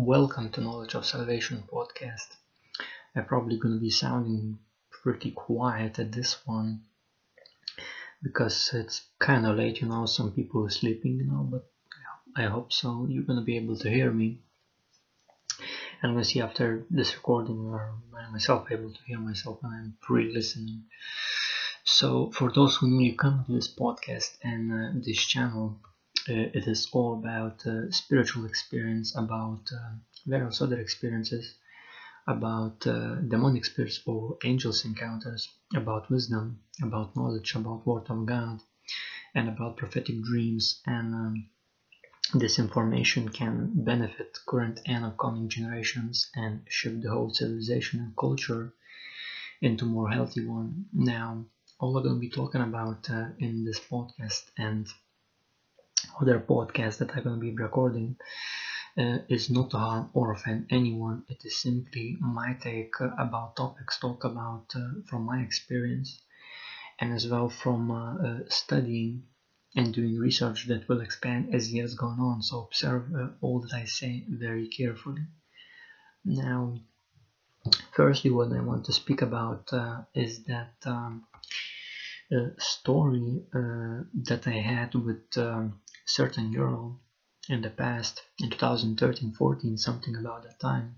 Welcome to Knowledge of Salvation podcast. I'm probably going to be sounding pretty quiet at this one because it's kind of late, you know, some people are sleeping, you know, but I hope so. You're going to be able to hear me. I'm going to see after this recording or I myself able to hear myself when I'm pre listening. So, for those who newly come to this podcast and uh, this channel, it is all about uh, spiritual experience, about uh, various other experiences, about demonic spirits or angels encounters, about wisdom, about knowledge, about word of God, and about prophetic dreams and um, this information can benefit current and upcoming generations and shift the whole civilization and culture into more healthy one. Now, all I'm going to be talking about uh, in this podcast and other podcasts that I'm going to be recording uh, is not to harm or offend anyone. It is simply my take about topics, talk about uh, from my experience, and as well from uh, uh studying and doing research that will expand as years go on. So observe uh, all that I say very carefully. Now, firstly, what I want to speak about uh, is that. Um, story that I had with um, certain girl in the past, in 2013 14, something about that time.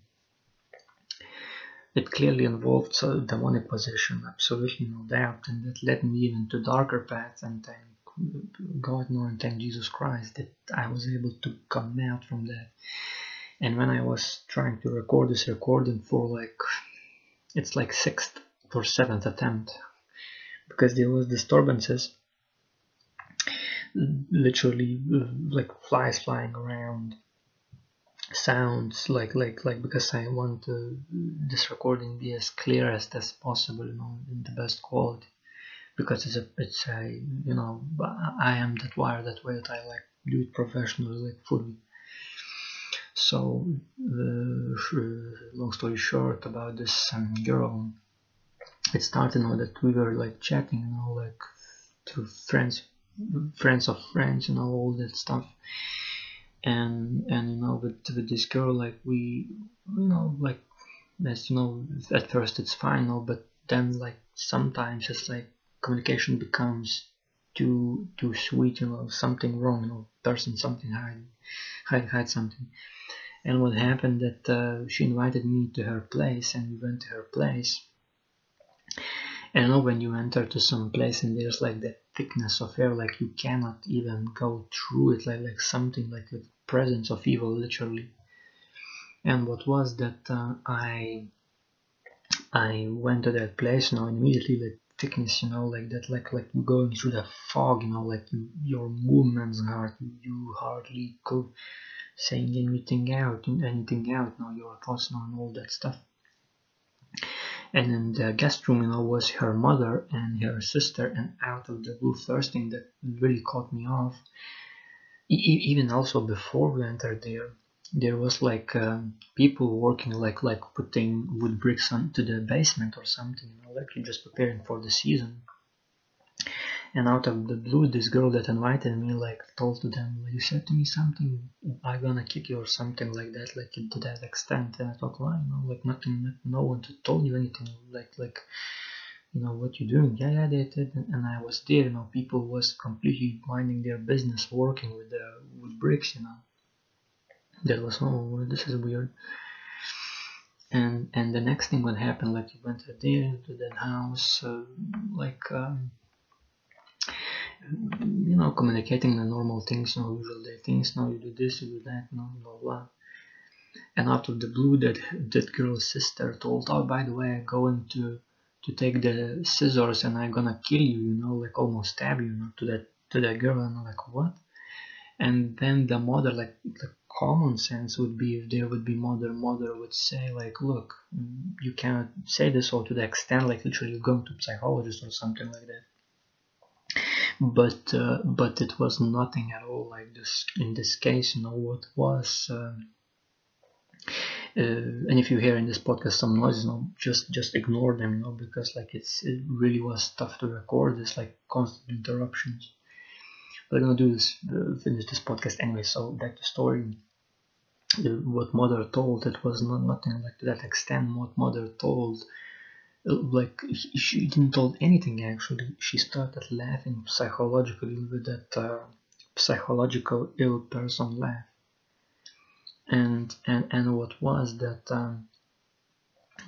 It clearly involved uh, a demonic possession, absolutely no doubt, and that led me even to darker paths. And thank God, no, and thank Jesus Christ that I was able to come out from that. And when I was trying to record this recording for like, it's like sixth or seventh attempt, because there was disturbances literally like flies flying around. Sounds like like like because I want to, this recording be as clear as as possible you know in the best quality. Because it's a it's a you know I am that wire that way that I like do it professionally like fully. So uh, long story short about this um, girl it started you know that we were like chatting you know like through friends friends of friends and all that stuff. And and you know with, with this girl like we you know like as you know at first it's fine you know, but then like sometimes it's like communication becomes too too sweet you know something wrong you know person something hide hide hide something. And what happened that uh, she invited me to her place and we went to her place and know when you enter to some place and there's like that thickness of air like you cannot even go through it like like something like the presence of evil literally. And what was that uh, i i went to that place you know and immediately the thickness you know like that like like you going through the fog you know like you, your movements hard you hardly could saying anything out anything out you know your thoughts know, and all that stuff and in the guest room you know was her mother and her sister and out of the blue first thing that really caught me off e- even also before we entered there there was like um, people working like like putting wood bricks onto the basement or something you know like just preparing for the season and out of the blue this girl that invited me like told to them you said to me something i'm gonna kick you or something like that like to that extent. And i thought know like nothing no one told you anything like like you know what you're doing. Yeah yeah they did. And i was there you know people was completely minding their business working with the with bricks you know. That was oh this is weird. And and the next thing what happened like you went there to that house uh, like um, you know, communicating the normal things, you know, usual day things. Now you do this, you do that, know, blah blah. And out of the blue, that that girl's sister told, "Oh, by the way, I'm going to to take the scissors and I'm gonna kill you," you know, like almost stab you, you know, to that to that girl. And I'm like, what? And then the mother, like the common sense would be if there would be mother, mother would say like, look, you cannot say this or to the extent like literally going to psychologist or something like that but uh, but it was nothing at all like this in this case you know what was um, uh, and if you hear in this podcast some noises you know, just just ignore them you know because like it's it really was tough to record. It's like constant interruptions. But i'm gonna do this uh, finish this podcast anyway so back to story. What mother told it was not nothing like to that extent. What mother told like she didn't told anything actually. She started laughing psychologically with that uh, psychological ill person laugh. And and and what was that um,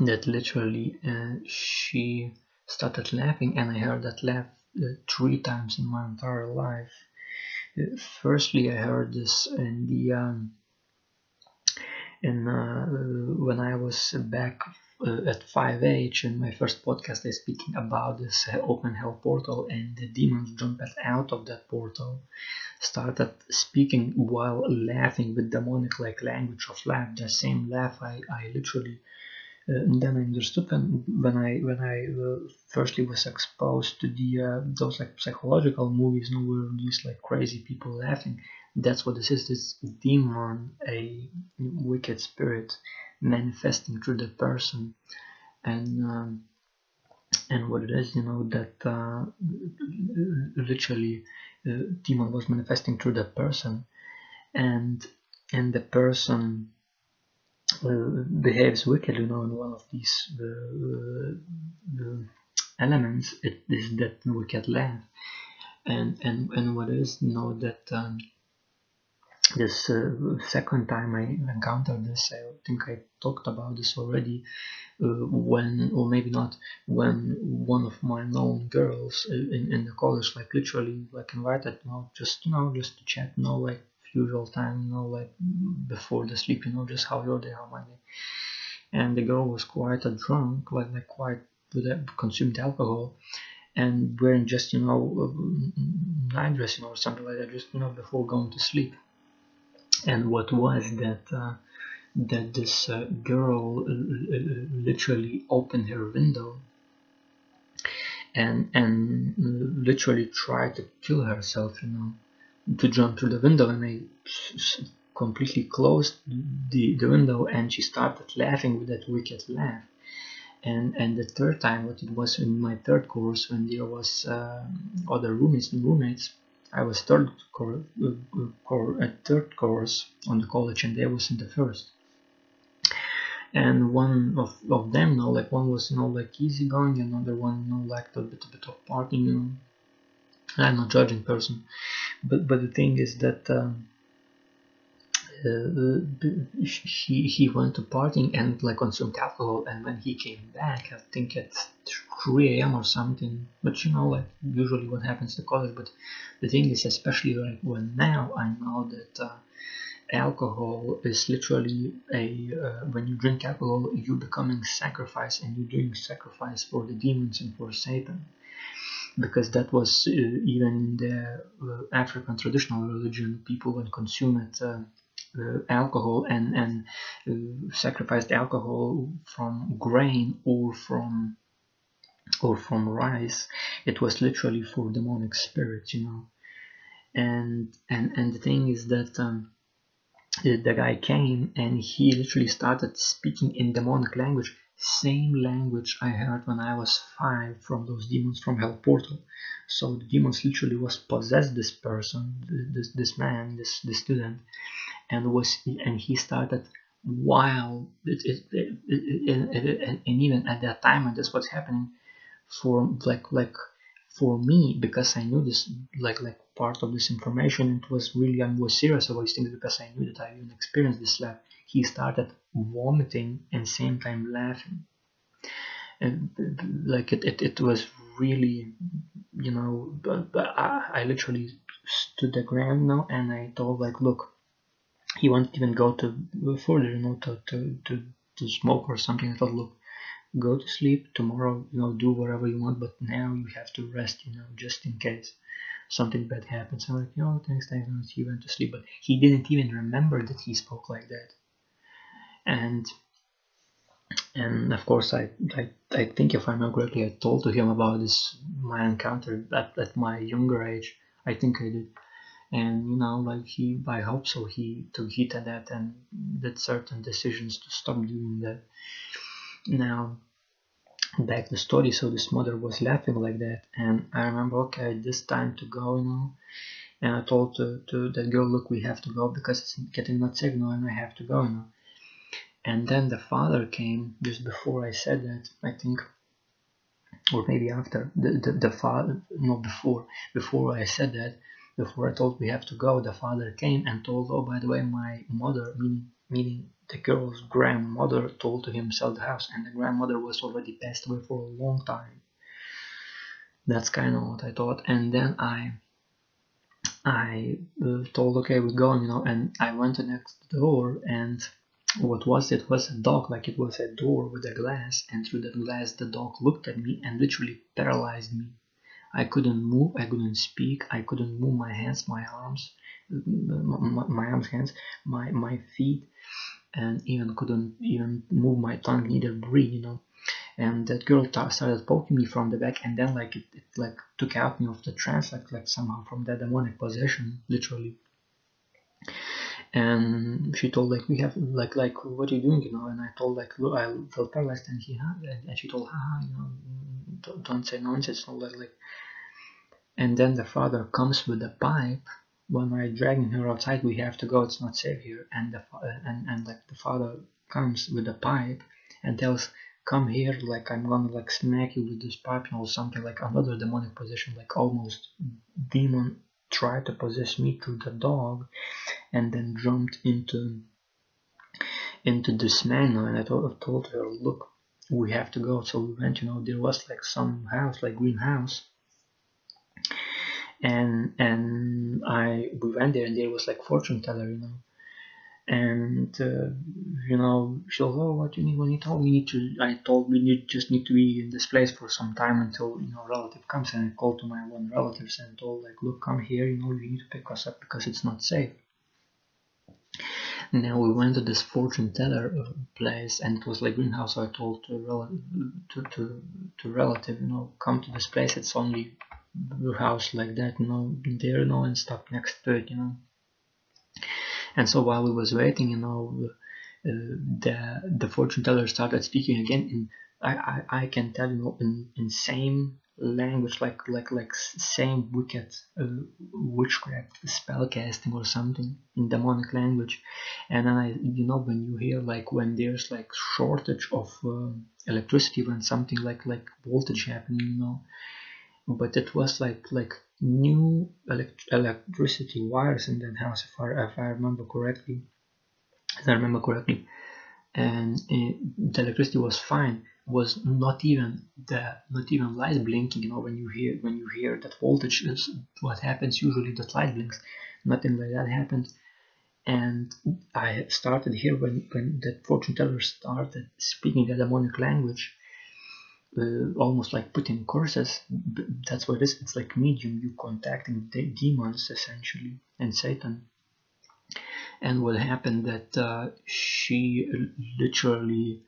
that literally uh, she started laughing and i heard that laugh uh, three times in my entire life. Uh, firstly i heard this in the um, in uh, when i was back uh, at 5H in my first podcast, I speaking about this uh, open hell portal and the demons jumped out of that portal, started speaking while laughing with demonic like language of laugh, the same laugh I, I literally uh, then I understood when when I when I uh, firstly was exposed to the uh, those like psychological movies, know, where these like crazy people laughing. That's what this is. This demon, a wicked spirit, manifesting through the person. And um, and what it is you know that uh, literally the demon was manifesting through the person. And and the person uh, behaves wickedly you know in one of these uh, uh elements it is that wicked laugh and and and what is you know that um, this uh, second time I encountered this, I think I talked about this already uh, when, or maybe not, when one of my known girls in, in the college, like literally, like invited, you know, just, you know, just to chat, you know, like usual time, you know, like before the sleep, you know, just how your day, how my day. And the girl was quite a drunk, like, like quite consumed alcohol and wearing just, you know, night dressing or something like that, just, you know, before going to sleep and what was that uh, that this uh, girl literally opened her window and and literally tried to kill herself you know to jump through the window and I completely closed the, the window and she started laughing with that wicked laugh. And and the third time what it was in my third course when there was uh, other roommates roommates I was third core, uh, core, at third course on the college, and they was in the first. And one of, of them, you know, like one was, you know, like easygoing, another one, you know, like a bit, a bit of partying. You know. I'm not judging person, but but the thing is that um, uh, he he went to partying and like consumed alcohol and when he came back i think at 3 a.m or something but you know like usually what happens to college but the thing is especially like when now i know that uh, alcohol is literally a uh, when you drink alcohol you're becoming sacrifice and you're doing sacrifice for the demons and for satan. Because that was uh, even in the uh, african traditional religion people would consume it uh, uh, alcohol and and uh, sacrificed alcohol from grain or from or from rice. It was literally for demonic spirits you know. And and and the thing is that um, the guy came and he literally started speaking in demonic language same language I heard when I was five from those demons from Hell Portal. So the demons literally was possessed this person, this this man, this this student, and was and he started while it, it, it, and even at that time and that's what's happening for like like for me because I knew this like like part of this information it was really I was serious about these things because I knew that I even experienced this laugh he started vomiting and same time laughing and like it, it, it was really you know I, I literally stood the ground now and I told like look he won't even go to further, you know, to, to, to, to smoke or something. I thought, look, go to sleep tomorrow, you know, do whatever you want, but now you have to rest, you know, just in case something bad happens. I'm like, you know, thanks, thanks, and he went to sleep, but he didn't even remember that he spoke like that. And and of course, I, I I think if I remember correctly, I told to him about this my encounter at, at my younger age. I think I did. And you know like he i hope so he took heed of that and did certain decisions to stop doing that. Now back the story. So this mother was laughing like that. And i remember okay this time to go you know. And I told to, to that girl, look, we have to go because it's getting not signal and I have to go now. And then the father came just before I said that, I think, or maybe after the the, the father, not before, before I said that, before I told we have to go, the father came and told, oh, by the way, my mother, meaning, meaning the girl's grandmother, told to him sell the house, and the grandmother was already passed away for a long time. That's kind of what I thought, and then I I uh, told okay we're going you know and I went to next door and what was it was a dog like it was a door with a glass and through that glass the dog looked at me and literally paralyzed me. I couldn't move I couldn't speak I couldn't move my hands my arms my, my arms hands my my feet and even couldn't even move my tongue neither breathe you know. And that girl started poking me from the back and then like it, it like took out me of the trance like like somehow from that demonic possession literally and she told like we have like like what are you doing you know? And i told like look i felt paralyzed and he and she told haha you know don't, don't say nonsense no like like. And then the father comes with a pipe. When i dragging her outside we have to go it's not safe here. And the and, and like the father comes with a pipe and tells come here like i'm gonna like smack you with this pipe or something like another demonic position like almost demon tried to possess me through the dog and then jumped into into this man and i told, told her look we have to go. So we went you know there was like some house like greenhouse and and i we went there and there was like fortune teller you know and uh, you know she was oh what do you need? When you told we need to i told we need just need to be in this place for some time until you know relative comes and i called to my one relatives and told like look come here you know you need to pick us up because it's not safe. Then we went to this fortune teller uh, place and it was like greenhouse. So i told to, rel- to, to, to relative you know come to this place. It's only house like that you know there you know and stop next to it you know and so while we was waiting you know uh, the the fortune teller started speaking again in I, I, I can tell you know in, in same language like like like same wicked uh, witchcraft spell casting or something in demonic language. And then I you know when you hear like when there's like shortage of uh, electricity when something like like voltage happening you know but it was like like new elect electricity wires in that house if I, if I remember correctly if I remember correctly. And it, the electricity was fine was not even the not even light blinking you know when you hear when you hear that voltage is what happens usually that light blinks. Nothing like that happened. And I started here when when that fortune teller started speaking a demonic language uh, almost like putting curses. That's what it is. It's like medium, you contacting demons essentially and Satan. And what happened that uh, she literally,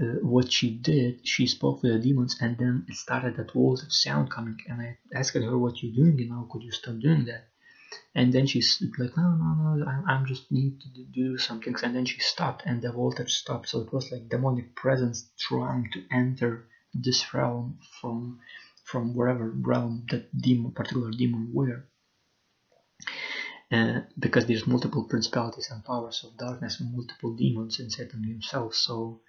uh, what she did, she spoke with the demons, and then it started that voltage sound coming. And I asked her, "What you're doing? You know, could you stop doing that?" And then she's like, "No, no, no, I'm, I'm just need to do some things." And then she stopped, and the voltage stopped. So it was like demonic presence trying to enter this realm from from wherever realm that demon, particular demon were. Uh, because there's multiple principalities and powers of darkness and multiple demons in Satan himself. So,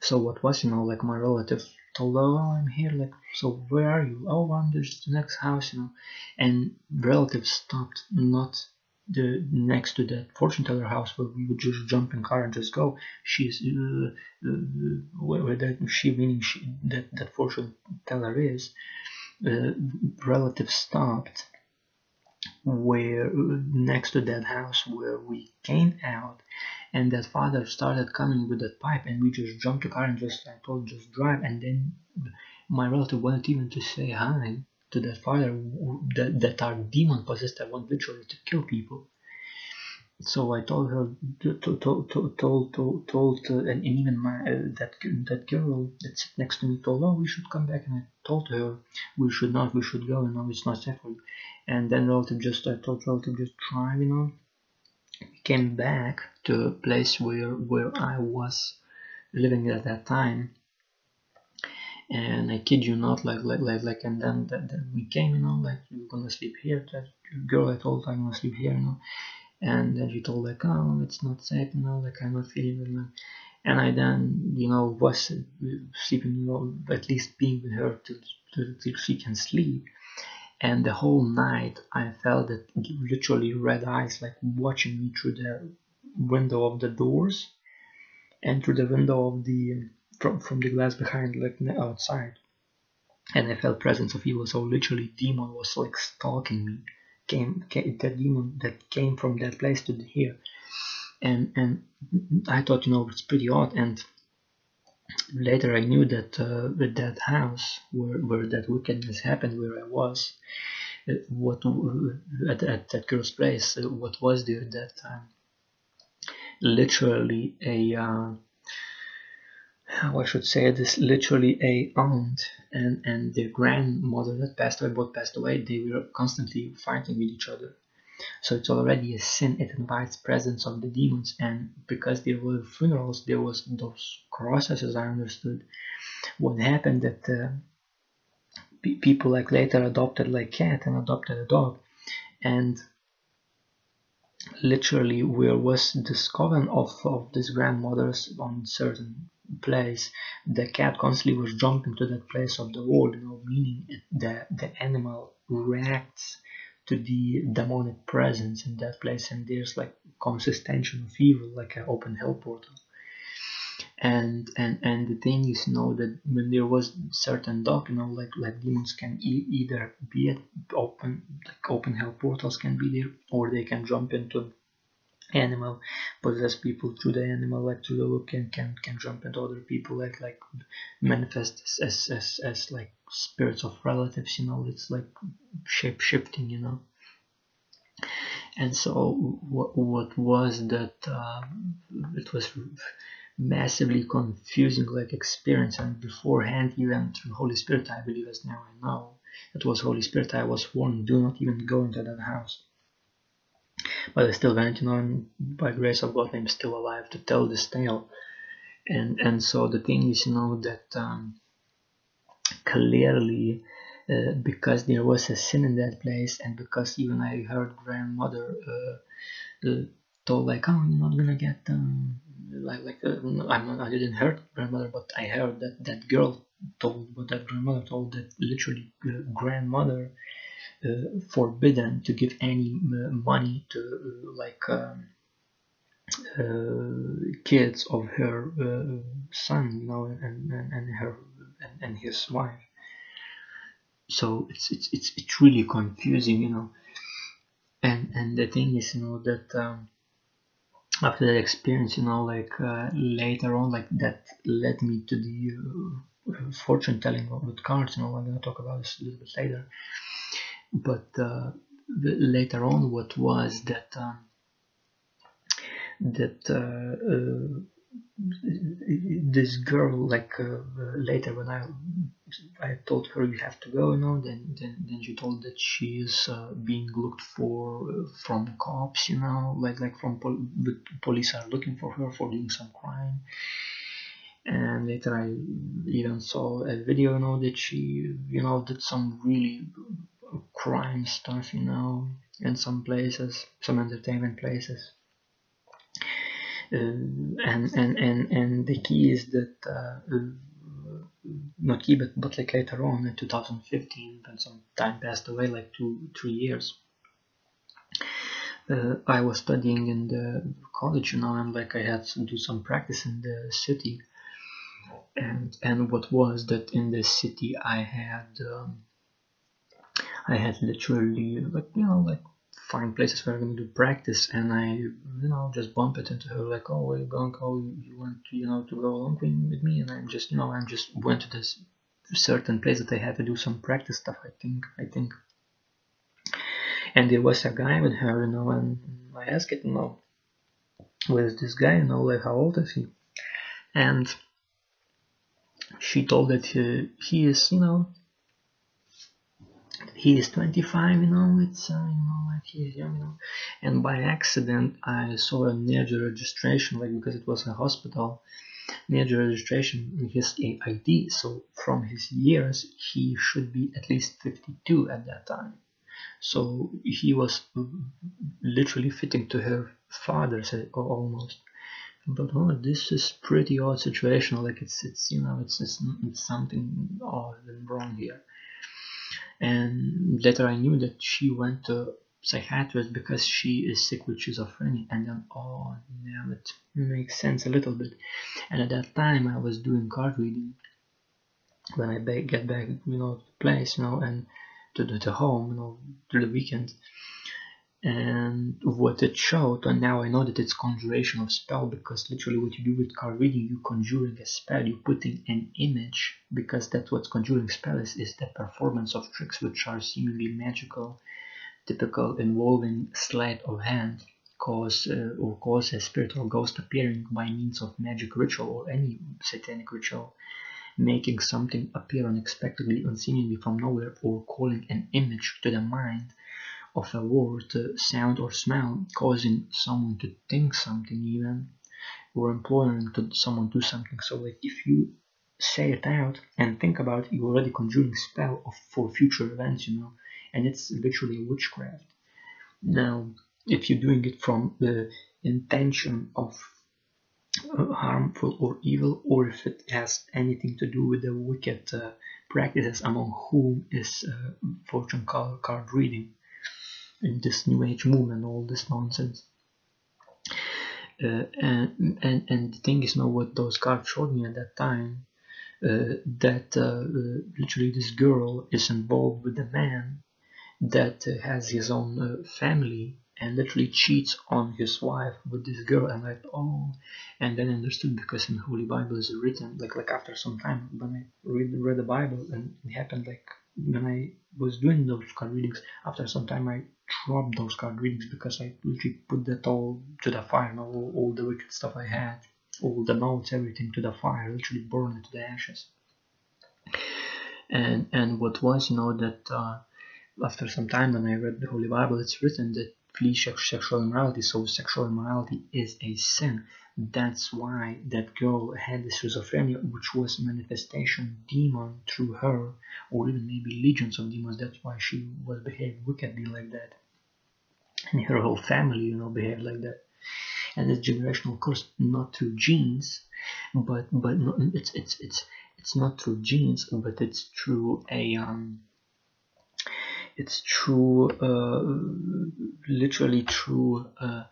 so what was you know like my relative told, I'm here, like so where are you? Oh I'm just the next house, you know, and relative stopped not the next to that fortune teller house where we would just jump in car and just go. She's uh, uh, where that she meaning she, that that fortune teller is. Uh, relative stopped where next to that house where we came out and that father started coming with that pipe and we just jumped the car and just I told just drive and then my relative wanted even to say hi to that father that, that are demon possessed that want literally to kill people so I told her, told, told, told, told, told uh, and even my uh, that that girl that sat next to me told, oh, we should come back, and I told her we should not, we should go, you know, it's not safe for you. And then relative just, I told relative just drive you know. Came back to a place where where I was living at that time, and I kid you not, like like like like, and then that, then we came, you know, like you're gonna sleep here, that girl I told I'm gonna sleep here, you know. And then she told like, oh, it's not safe, you know, like I'm not feeling well. And I then, you know, was sleeping, you know, at least being with her till, till she can sleep. And the whole night I felt that literally red eyes like watching me through the window of the doors and through the window of the from, from the glass behind like outside and I felt presence of evil. So literally, demon was like stalking me. Came, came that demon that came from that place to here, and and I thought you know it's pretty odd. And later I knew that uh, with that house where where that wickedness happened, where I was, uh, what at, at that girl's place, uh, what was there at that time? Literally a uh, how I should say this, literally a aunt and, and their grandmother that passed away, both passed away, they were constantly fighting with each other. So it's already a sin, it invites presence of the demons and because there were funerals, there was those crosses as I understood. What happened that uh, people like later adopted like cat and adopted a dog and literally where was this coven of, of these grandmothers on certain place, the cat constantly was jumping to that place of the wall, you know, meaning the, the animal reacts to the demonic presence in that place and there's like consistential of evil, like an open hell portal. And and and the thing is, you know, that when there was certain dog, you know, like like demons can e either be at open, like open hell portals can be there, or they can jump into animal possess people through the animal like through the look can can can jump into other people like like manifest as as as like spirits of relatives you know it's like shape shifting you know. And so what, what was that uh, it was massively confusing like experience. And beforehand even through holy spirit i believe as now i know it was holy spirit i was warned do not even go into that house. But I still went, you know, and by grace of God, I'm still alive to tell this tale. And and so the thing is, you know, that um, clearly, uh, because there was a sin in that place, and because even I heard grandmother uh, uh, told like, oh, you're not gonna get um, like like uh, I'm not, I didn't hear grandmother, but I heard that that girl told, what that grandmother told that literally uh, grandmother forbidden to give any money to like um, kids of her son, you know, and, and, and her and, and his wife so it's it's it's it's really confusing you know. And and the thing is you know that um, after that experience you know like uh, later on like that led me to the uh, fortune telling with cards you know i'm gonna talk about this a little bit later. But uh, later on what was that um, that uh, uh this girl like uh, later when I I told her you have to go you know then then, then she told that she is uh, being looked for from cops you know like like from pol police are looking for her for doing some crime and later I even saw a video you know that she you know did some really crime stuff, you know, in some places, some entertainment places. Uh, and, and, and, and the key is that, uh, not key, but, but like later on in 2015, when some time passed away, like two, three years, uh, I was studying in the college, you know, and like I had to do some practice in the city. And, and what was that in the city I had um, I had literally like you know like find places where I'm going to do practice and I you know just bump it into her like oh you going? Oh you want to, you know to go along with me? And I'm just you know I'm just went to this certain place that I had to do some practice stuff I think I think. And there was a guy with her you know and I asked it you know where's this guy? You know like how old is he? And she told that he, he is you know he is 25 you know it's uh, you know like he's young you know. And by accident i saw a near registration like because it was a hospital near registration in his id so from his years he should be at least 52 at that time. So he was literally fitting to her father's almost. But oh this is pretty odd situation. Like it's it's you know it's it's, it's something odd and wrong here and later i knew that she went to psychiatrist because she is sick with schizophrenia. And then oh now it makes sense a little bit. And at that time i was doing card reading when i get back you know to the place you know and to the, the home you know to the weekend and what it showed and now I know that it's conjuration of spell because literally what you do with card reading you conjuring a spell you putting an image because that's what conjuring spell is is the performance of tricks which are seemingly magical typical involving sleight of hand cause uh, or cause a spirit or ghost appearing by means of magic ritual or any satanic ritual making something appear unexpectedly unseemingly from nowhere or calling an image to the mind of a word, sound, or smell, causing someone to think something even, or employing to someone do something. So like if you say it out and think about it, you're already conjuring spell of, for future events, you know, and it's literally witchcraft. Now, if you're doing it from the intention of uh, harmful or evil, or if it has anything to do with the wicked uh, practices among whom is uh, fortune card reading in this new age movement, all this nonsense. Uh, and, and and the thing is now what those cards showed me at that time uh, that uh, uh literally this girl is involved with a man that has his own uh, family and literally cheats on his wife with this girl and like oh and then I understood because in the Holy Bible is written like like after some time when I read, read the Bible and it happened like when I was doing those card readings after some time I dropped those card readings because I literally put that all to the fire, all, all the wicked stuff I had, all the notes, everything to the fire, literally burned it to the ashes. And and what was, you know, that uh, after some time when I read the Holy Bible, it's written that flee sexual immorality. So sexual immorality is a sin. That's why that girl had the schizophrenia, which was manifestation demon through her, or even maybe legions of demons. That's why she was behaved wickedly like that and her whole family, you know, behave like that. And it's generational curse, not through genes, but but no, it's it's it's it's not through genes, but it's through a um, it's true, uh, literally true, uh,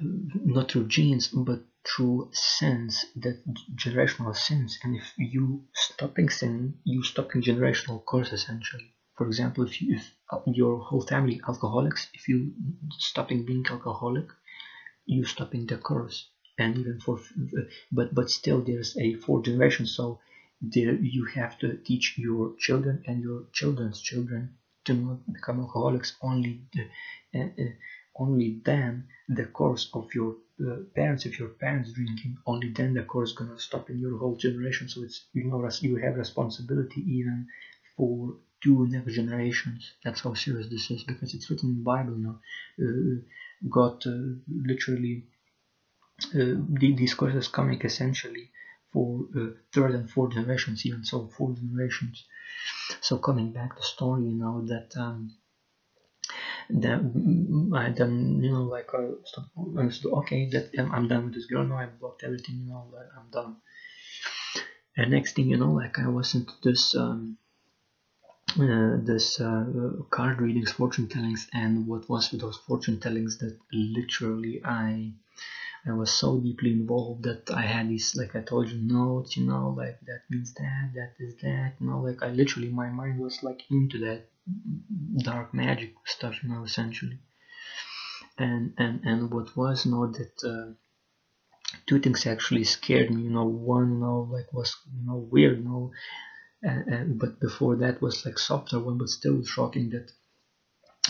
not through genes, but through sins, that generational sins. And if you stopping sin, you stopping generational curse essentially for example if you if your whole family alcoholics if you stopping being alcoholic you stopping the curse and even for but but still there's a four generation so there you have to teach your children and your children's children to not become alcoholics only the, uh, uh, only then the course of your uh, parents if your parents drinking only then the course gonna stop in your whole generation so it's you know you have responsibility even for two next generations. That's how serious this is because it's written in the Bible now. Uh, God uh, literally uh, these curses coming essentially for uh, third and fourth generations, even so four generations. So coming back to story, you know that. Um, that I then you know like I understood okay that I'm done with this girl now I blocked everything you know like I'm done and next thing you know like I was into this um, uh, this uh, card readings, fortune tellings, and what was with those fortune tellings that literally I I was so deeply involved that I had these like I told you notes, you know, like that means that, that is that, you know, like I literally my mind was like into that dark magic stuff, you know, essentially. And and and what was you know that uh, two things actually scared me, you know, one you know like was you know weird, you know and, and, but before that was like softer one but still shocking that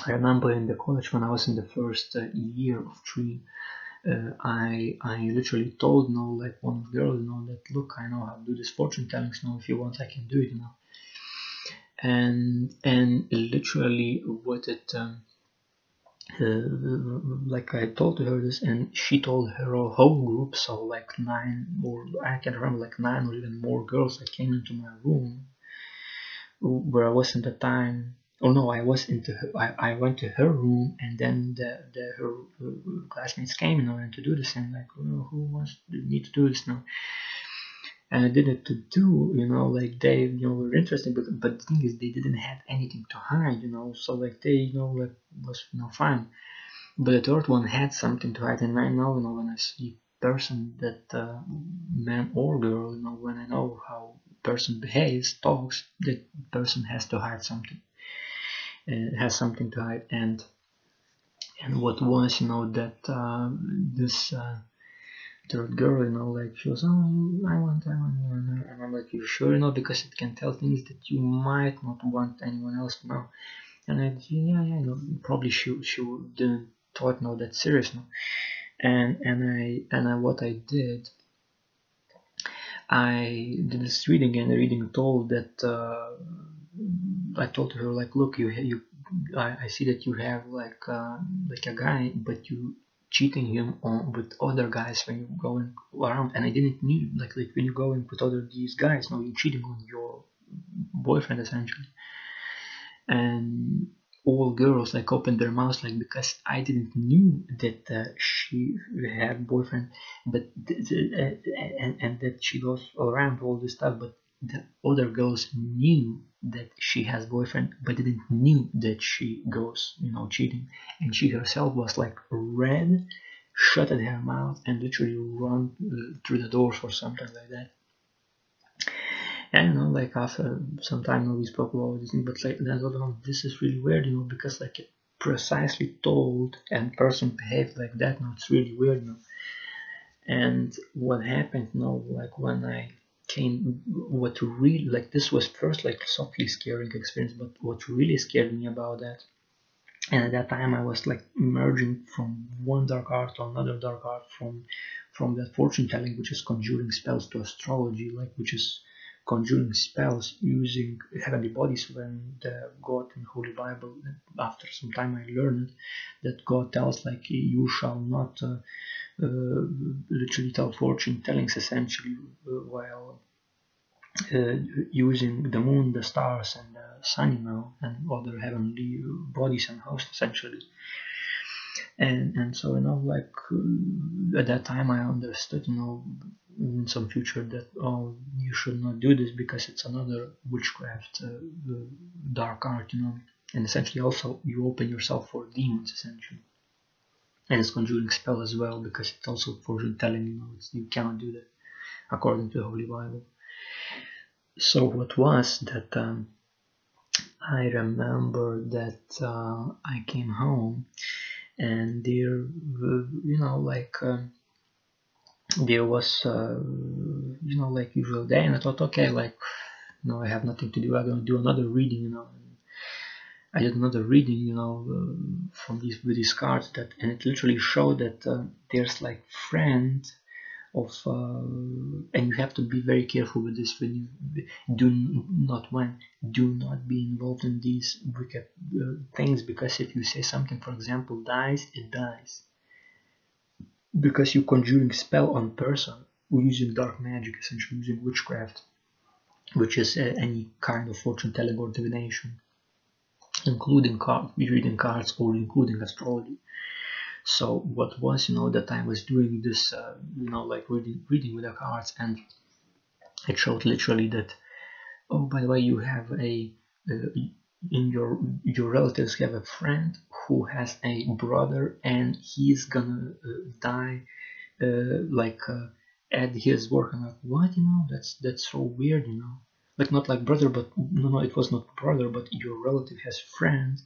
I remember in the college when I was in the first uh, year of tree uh, I I literally told you know like one girl you know that look I know how to do this fortune telling so if you want I can do it you know. And and literally what it um, uh, like I told her this and she told her whole group so like nine or I can remember like nine or even more girls that came into my room where I was at the time oh no i was into her, I, I went to her room and then the, the her, her classmates came know and to do this. And like oh, who wants to need to do this now? And I did it to do, you know, like they, you know, were interested, but but the thing is, they didn't have anything to hide, you know, so like they, you know, like was, you know. But the third one had something to hide, and I know, you know, when I see person that uh, man or girl, you know, when I know how person behaves, talks, that person has to hide something, uh, has something to hide, and and what was, you know, that uh, this. Uh, third girl, you know, like she was, oh, I want, I want, and I'm like, you sure, you know, because it can tell things that you might not want anyone else to know. And I, yeah, yeah, you know, probably she she didn't thought no that serious, no. And and I and I what I did, I did this reading and the reading told that uh, I told her like, look, you you I, I see that you have like uh, like a guy, but you cheating him on with other guys when you're going around. And I didn't need like like when you're going with other these guys no you're cheating on your boyfriend essentially. And all girls like opened their mouths like because I didn't knew that uh, she had boyfriend but th- th- uh, and, and that she goes around all this stuff but the other girls knew that she has boyfriend but didn't knew that she goes you know cheating. And she herself was like red shut at her mouth and literally run uh, through the doors or something like that. And you know like after some time we spoke about this thing but like oh, this is really weird you know because like precisely told and person behaved like that now it's really weird you know. And what happened you know like when i came what really like this was first like softly scaring experience but what really scared me about that and at that time i was like merging from one dark art to another dark art from from that fortune telling which is conjuring spells to astrology like which is conjuring spells using heavenly bodies when the god in holy bible after some time i learned that god tells like you shall not uh, literally tell fortune tellings essentially uh, while uh, using the moon, the stars, and the sun, know, and other heavenly bodies and hosts essentially. And and so you know, like at that time, I understood, you know, in some future that oh, you should not do this because it's another witchcraft, uh, dark art, you know, and essentially also you open yourself for demons essentially and it's conjuring spell as well because it's also fortune telling you know you cannot do that according to the holy bible. So what was that um, i remember that uh, i came home and there you know like um, there was uh, you know like usual day and i thought okay like know i have nothing to do. I'm gonna do another reading you know I did another reading, you know, uh, from these with cards that, and it literally showed that uh, there's like friend of, uh, and you have to be very careful with this when you do not when do not be involved in these wicked uh, things because if you say something, for example, dies, it dies. Because you're conjuring spell on person using dark magic, essentially using witchcraft, which is uh, any kind of fortune telling or divination including card, reading cards or including astrology. So what was, you know, that I was doing this, uh, you know, like reading, reading with the cards, and it showed literally that, oh, by the way, you have a, uh, in your your relatives have a friend who has a brother, and he's gonna uh, die, uh, like uh, at his work. I'm like, what, you know, that's that's so weird, you know like not like brother but no no it was not brother but your relative has friends.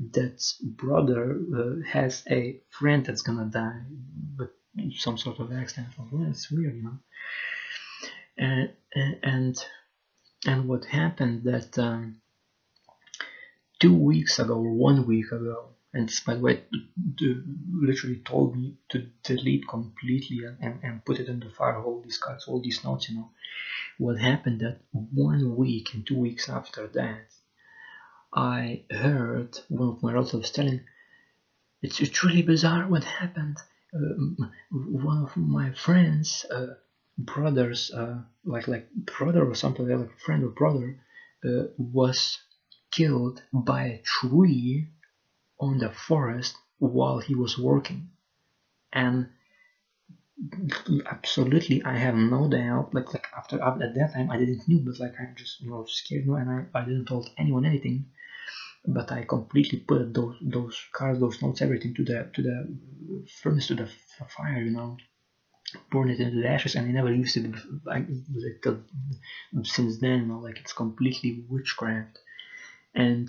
That brother uh, has a friend that's gonna die but some sort of accident. Well, it's weird you know? And and and what happened that um, two weeks ago or one week ago and by the way literally told me to delete completely and, and, and put it in the file all these cards all these notes you know what happened that one week and two weeks after that, I heard one of my relatives telling, it's, it's really bizarre what happened. Uh, one of my friends, uh, brothers, uh, like like brother or something like friend or brother, uh, was killed by a tree on the forest while he was working and absolutely i have no doubt like like after at that time i didn't knew but like i'm just you know scared and i, I didn't told anyone anything. But i completely put those those cards those notes everything to the to the furnace to the fire you know. Burn it into the ashes and I never used it like, like uh, since then you know like it's completely witchcraft. And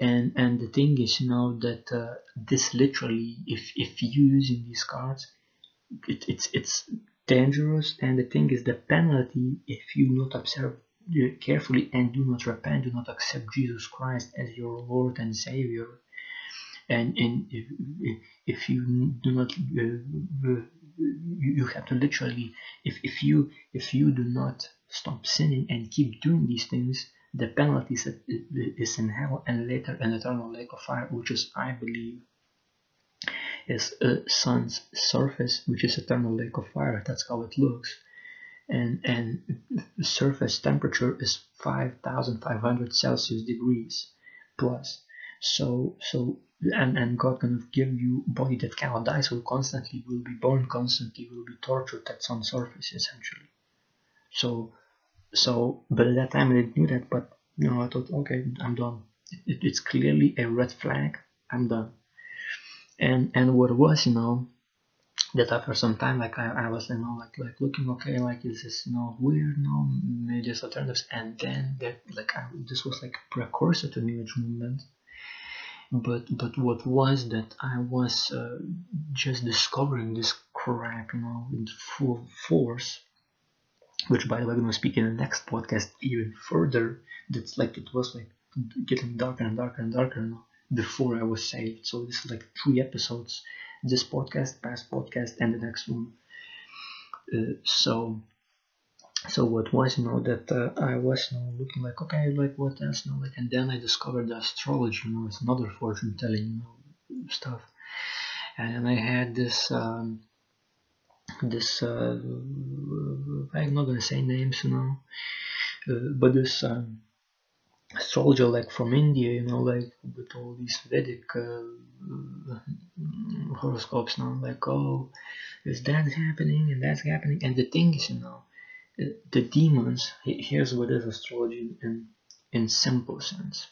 and and the thing is you know that uh, this literally if if you using these cards it, it's it's dangerous and the thing is the penalty if you not observe carefully and do not repent do not accept jesus christ as your lord and savior and and if, if you do not uh, you have to literally if, if you if you do not stop sinning and keep doing these things the penalty is in hell and later an eternal lake of fire which is i believe is a sun's surface which is eternal lake of fire. That's how it looks. And and surface temperature is 5500 celsius degrees plus. So so and and god can give you body that cannot die so constantly will be born constantly will be tortured at some surface essentially. So so but at that time i didn't knew that but you know i thought okay i'm done. It, it's clearly a red flag. I'm done and and what was you know that after some time like I, I was you know like like looking okay like is this you know weird no there's alternatives. And then that like I, this was like precursor to new age movement. But but what was that I was uh, just discovering this crap you know in full force which by the way I'm gonna speak in the next podcast even further that's like it was like getting darker and darker and darker you know, before I was saved. So this is like three episodes this podcast past podcast and the next one. Uh, so so what was you know that uh, I was you know looking like okay like what else you know like and then I discovered astrology you know it's another fortune telling you know stuff. And I had this um, this uh, I'm not gonna say names you know uh, but this um, astrologer like from India you know like with all these Vedic uh, horoscopes you know like oh is that happening and that's happening? And the thing is you know the demons here's what is astrology in in simple sense.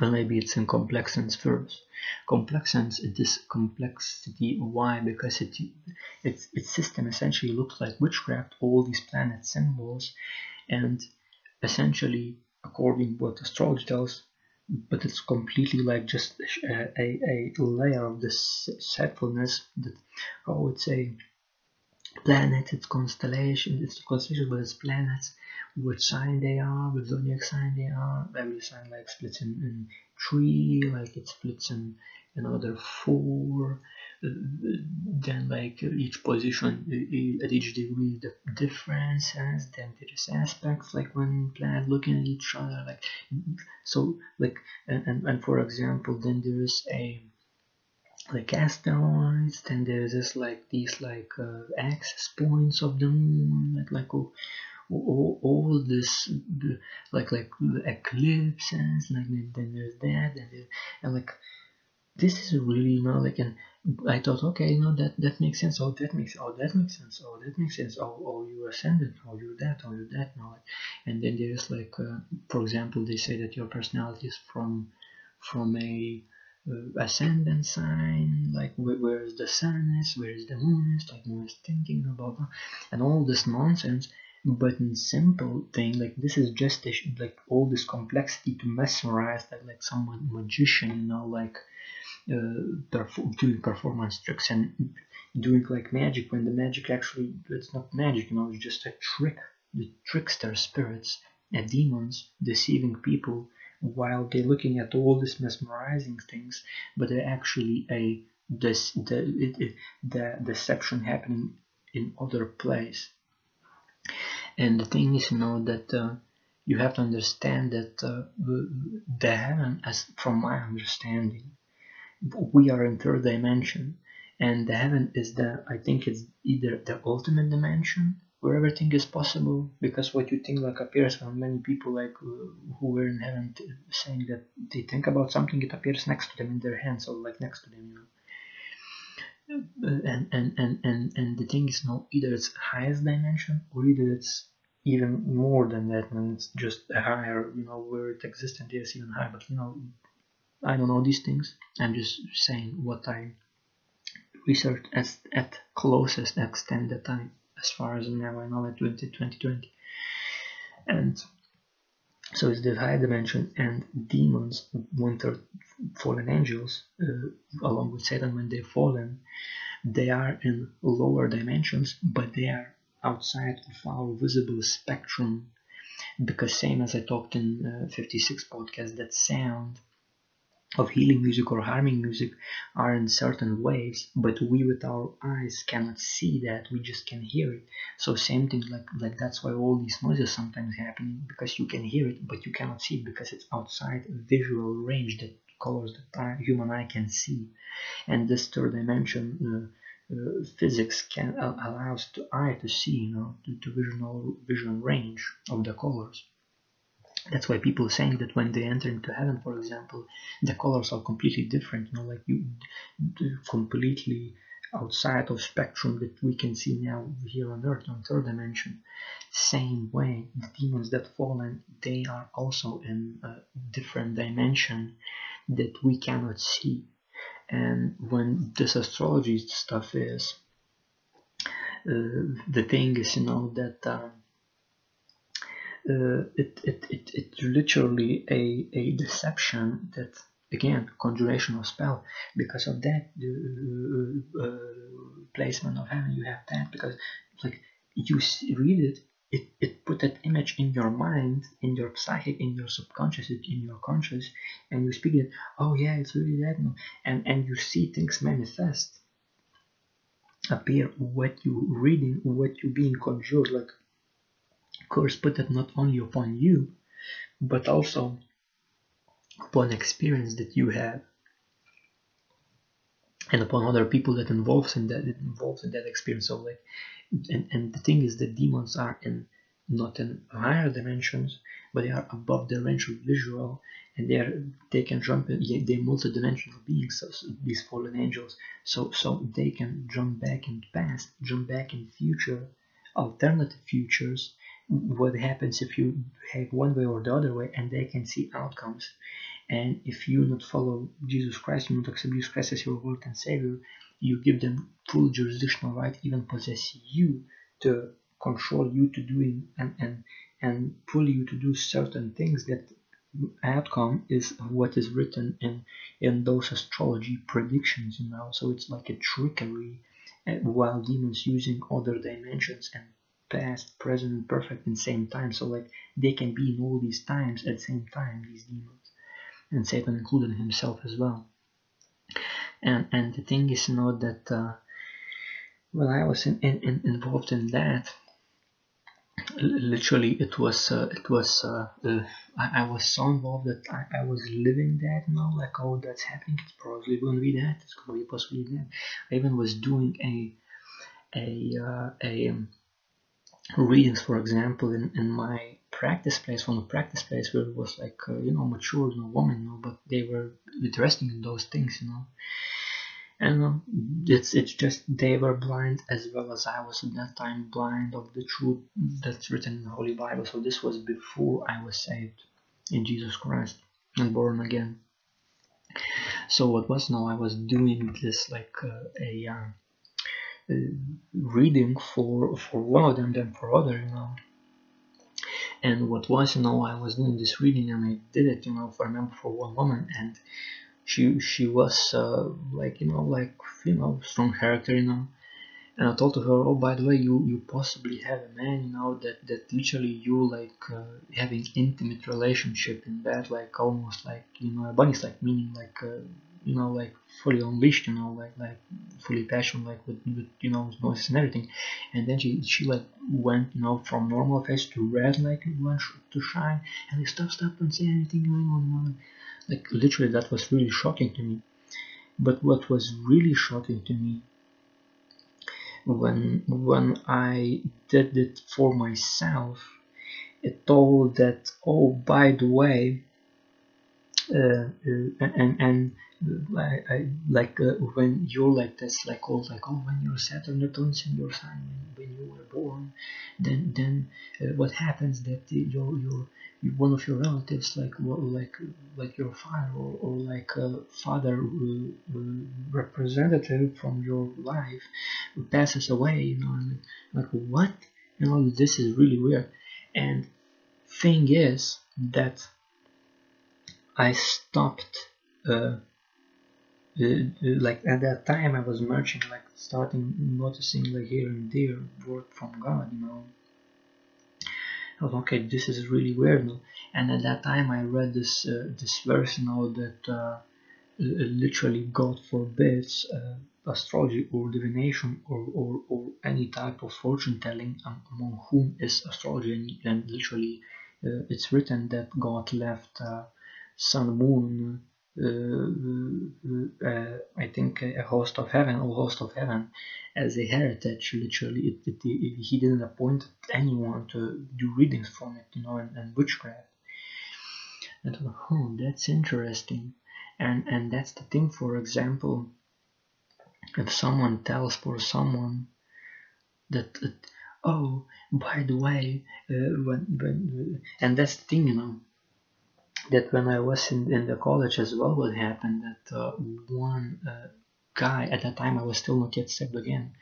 Well maybe it's in complex sense first. Complex sense it is complexity. Why? Because it its its system essentially looks like witchcraft all these planet symbols and essentially according what astrology tells but it's completely like just a, a, a layer of this setfulness that oh it's a planets, it's constellations, it's constellations, but it's planets, which sign they are, which zodiac sign they are. Every sign like splits in, in three, like it splits in another four. Then like each position at each degree the differences. Then there is aspects like when planet looking at each other, like so like and, and, for example, then there is a like asteroids then there's just like these like uh, access points of the moon like like all, all, all this like like eclipses like then there's that and, there, and like this is really you know like and I thought okay you know that that makes sense. Oh that makes oh that makes sense. Oh that makes sense. Oh oh you ascended oh you're that. Oh you're that. Now and then there's like uh, for example they say that your personality is from from a uh, ascendant sign, like where, is the sun is, where is the moon is, like moon is thinking, blah blah, and all this nonsense. But in simple thing, like this is just a, like all this complexity to mesmerize that like some magician, you know, like doing performance tricks and doing like magic when the magic actually it's not magic, you know, it's just a trick. The trickster spirits and demons deceiving people while they're looking at all these mesmerizing things, but they're actually a this the it, it, the deception happening in other place. And the thing is, you know, that uh, you have to understand that uh, the heaven, as from my understanding, we are in third dimension, and the heaven is the I think it's either the ultimate dimension where everything is possible because what you think like appears from many people like uh, who were in heaven t- saying that they think about something it appears next to them in their hands or like next to them you know. And and and and, and the thing is no either it's highest dimension or either it's even more than that and it's just a higher you know where it exists and there's even higher but you know i don't know these things. I'm just saying what i researched as at closest extent that i as far as now I know it 2020 and so it's the higher dimension and demons one third fallen angels uh, along with Satan when they've fallen they are in lower dimensions but they are outside of our visible spectrum. Because same as I talked in uh, 56 podcast that sound of healing music or harming music are in certain waves but we with our eyes cannot see that we just can hear it. So same thing like like that's why all these noises sometimes happening because you can hear it but you cannot see it because it's outside visual range that colors that human eye can see. And this third dimension uh, uh, physics can uh, allows the eye to see you know to, to visual vision range of the colors that's why people are saying that when they enter into heaven for example the colors are completely different you know like you completely outside of spectrum that we can see now here on earth on third dimension. Same way the demons that fallen they are also in a different dimension that we cannot see. And when this astrology stuff is uh, the thing is you know that um, uh, it, it, it, it's literally a, a deception that again conjuration of spell. Because of that the uh, uh, placement of heaven you have that. Because like you read it it, it put that image in your mind in your psychic in your subconscious in your conscious and you speak it oh yeah it's really that. And and you see things manifest appear what you reading what you being conjured like curse put it not only upon you, but also upon experience that you have and upon other people that involves in that involved in that experience. So like and, and the thing is that demons are in not in higher dimensions, but they are above the range of visual and they are they can jump in they're multi-dimensional beings so, so these fallen angels so so they can jump back in past jump back in future alternative futures what happens if you behave one way or the other way and they can see outcomes. And if you not follow jesus christ you not accept jesus christ as your lord and savior you give them full jurisdictional right even possess you to control you to doing and and and pull you to do certain things that outcome is what is written in in those astrology predictions you know? So it's like a trickery eh, while demons using other dimensions and past, present, and perfect in the same time. So like they can be in all these times at the same time, these demons. And Satan included himself as well. And and the thing is not that uh, when I was in, in, in involved in that, literally it was uh, it was uh, uh, I, I, was so involved that I, I was living that you know like oh that's happening it's probably gonna be that it's gonna be possibly that I even was doing a a uh, a um, readings, for example, in, in my practice place, from a practice place where it was like, uh, you know, mature, you know, woman, you know, but they were interested in those things, you know. And um, it's it's just they were blind as well as I was at that time blind of the truth that's written in the Holy Bible. So this was before I was saved in Jesus Christ and born again. So what was now I was doing this like uh, a uh, reading for for one of them than for other, you know. And what was, you know, I was doing this reading and I did it, you know, for I remember for one woman, and she she was uh, like, you know, like you know, strong character, you know. And I told to her, oh, by the way, you you possibly have a man, you know, that that literally you like uh, having intimate relationship in bed, like almost like you know, a bunny's like meaning like. Uh, you know like fully unleashed you know like like fully passionate like with, with you know noises and everything. And then she she like went you know from normal face to red like to shine. And they stop stop don't say anything going on like literally that was really shocking to me. But what was really shocking to me when when I did it for myself, it told that oh by the way, uh, uh, and and I, I like uh, when you're like this, like all like oh when your Saturn returns in your sign when you were born, then then uh, what happens that your your one of your relatives like like like your father or, or like a father uh, uh, representative from your life passes away you know and like what? You know this is really weird. And thing is that I stopped uh, uh, like at that time I was merging like starting noticing like here and there word from God you know. I was okay this is really weird and at that time I read this uh, this verse now that uh, literally God forbids uh, astrology or divination or, or, or any type of fortune telling among whom is astrology. And, literally uh, it's written that God left uh, sun moon uh, uh, Uh, uh, uh, I think a host of heaven or host of heaven as a heritage. Literally, it, it, it, he didn't appoint anyone to do readings from it, you know, and, and witchcraft. And oh, that's interesting. And and that's the thing. For example, if someone tells for someone that, that oh, by the way, uh, when when and that's the thing, you know that when I was in, in the college as well, what happened that uh, one uh, guy at that time I was still not yet saved again.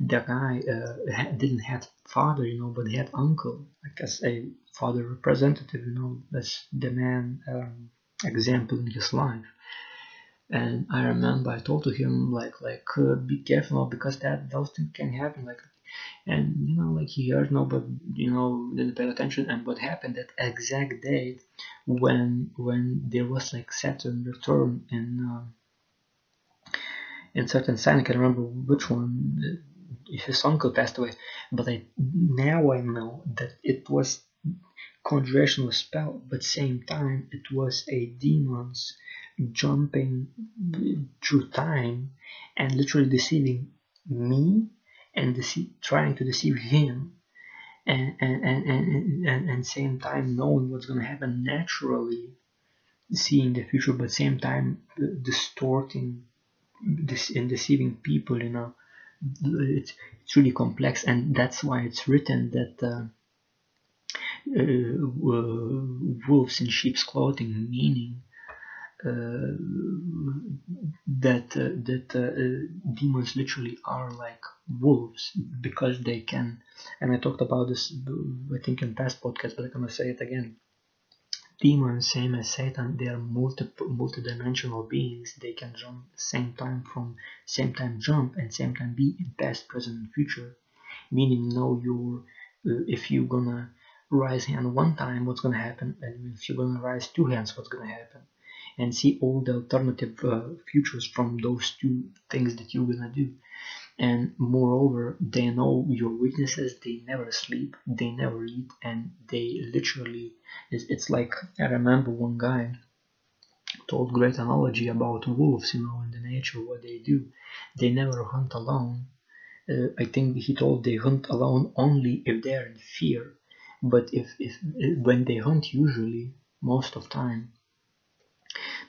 The guy uh, didn't have father, you know, but he had uncle, like as a father representative, you know, that's the man um, example in his life. And I remember I told to him like like uh, be careful because that those things can happen like and you know like he heard no but you know didn't pay attention. And what happened that exact date when when there was like Saturn return in um, in certain sign I can't remember which one his uncle passed away. But I now I know that it was conjuration spell but same time it was a demons jumping through time and literally deceiving me and deceive, trying to deceive him and and, and, and, and, and same time knowing what's going to happen naturally seeing the future but same time distorting this and deceiving people you know? It's, it's really complex and that's why it's written that uh, uh, wolves in sheep's clothing meaning that uh, that uh, demons literally are like wolves because they can and i talked about this i think in past podcast but i'm gonna say it again. Demons same as satan they are multiple multidimensional beings. They can jump same time from same time jump and same time be in past present and future. Meaning know your uh, if you're gonna rise hand one time what's gonna happen? And if you're gonna rise two hands what's gonna happen and see all the alternative uh, futures from those two things that you're gonna do. And moreover they know your weaknesses they never sleep they never eat and they literally it's, it's like i remember one guy told great analogy about wolves you know in the nature what they do. They never hunt alone. Uh, i think he told they hunt alone only if they're in fear. But if, if when they hunt usually most of time